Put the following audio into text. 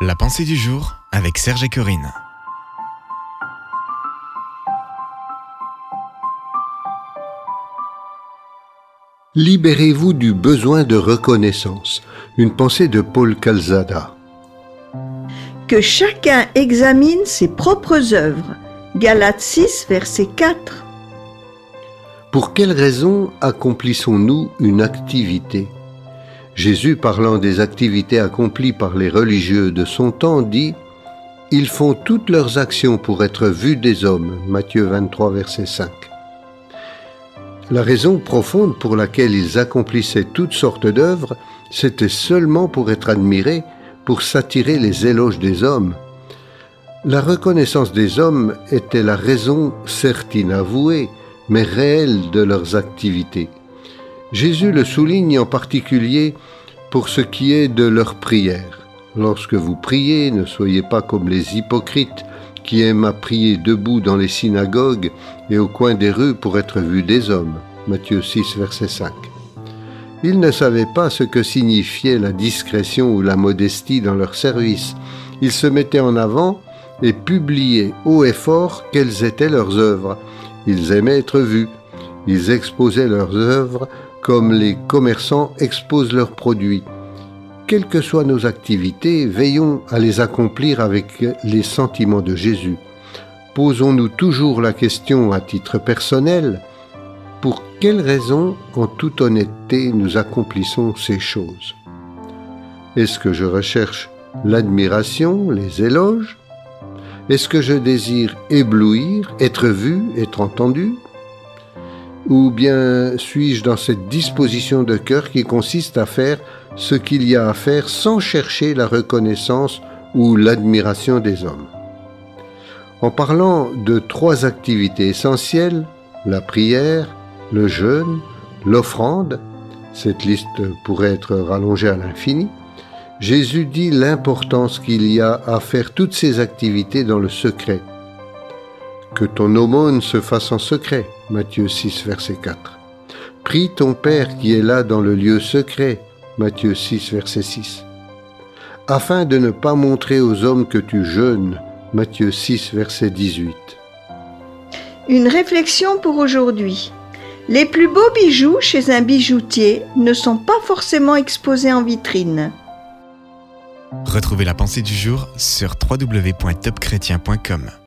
La pensée du jour avec Serge et Corinne. Libérez-vous du besoin de reconnaissance. Une pensée de Paul Calzada. Que chacun examine ses propres œuvres. Galates 6, verset 4. Pour quelle raison accomplissons-nous une activité? Jésus, parlant des activités accomplies par les religieux de son temps, dit Ils font toutes leurs actions pour être vus des hommes. Matthieu 23, verset 5. La raison profonde pour laquelle ils accomplissaient toutes sortes d'œuvres, c'était seulement pour être admirés, pour s'attirer les éloges des hommes. La reconnaissance des hommes était la raison certes inavouée, mais réelle de leurs activités. Jésus le souligne en particulier pour ce qui est de leur prière. Lorsque vous priez, ne soyez pas comme les hypocrites qui aiment à prier debout dans les synagogues et au coin des rues pour être vus des hommes. Matthieu 6, verset 5. Ils ne savaient pas ce que signifiait la discrétion ou la modestie dans leur service. Ils se mettaient en avant et publiaient haut et fort quelles étaient leurs œuvres. Ils aimaient être vus. Ils exposaient leurs œuvres comme les commerçants exposent leurs produits. Quelles que soient nos activités, veillons à les accomplir avec les sentiments de Jésus. Posons-nous toujours la question à titre personnel, pour quelles raisons, en toute honnêteté, nous accomplissons ces choses? Est-ce que je recherche l'admiration, les éloges? Est-ce que je désire éblouir, être vu, être entendu? Ou bien suis-je dans cette disposition de cœur qui consiste à faire ce qu'il y a à faire sans chercher la reconnaissance ou l'admiration des hommes En parlant de trois activités essentielles, la prière, le jeûne, l'offrande, cette liste pourrait être rallongée à l'infini, Jésus dit l'importance qu'il y a à faire toutes ces activités dans le secret. Que ton aumône se fasse en secret, Matthieu 6, verset 4. Prie ton Père qui est là dans le lieu secret, Matthieu 6, verset 6. Afin de ne pas montrer aux hommes que tu jeûnes, Matthieu 6, verset 18. Une réflexion pour aujourd'hui. Les plus beaux bijoux chez un bijoutier ne sont pas forcément exposés en vitrine. Retrouvez la pensée du jour sur www.topchrétien.com.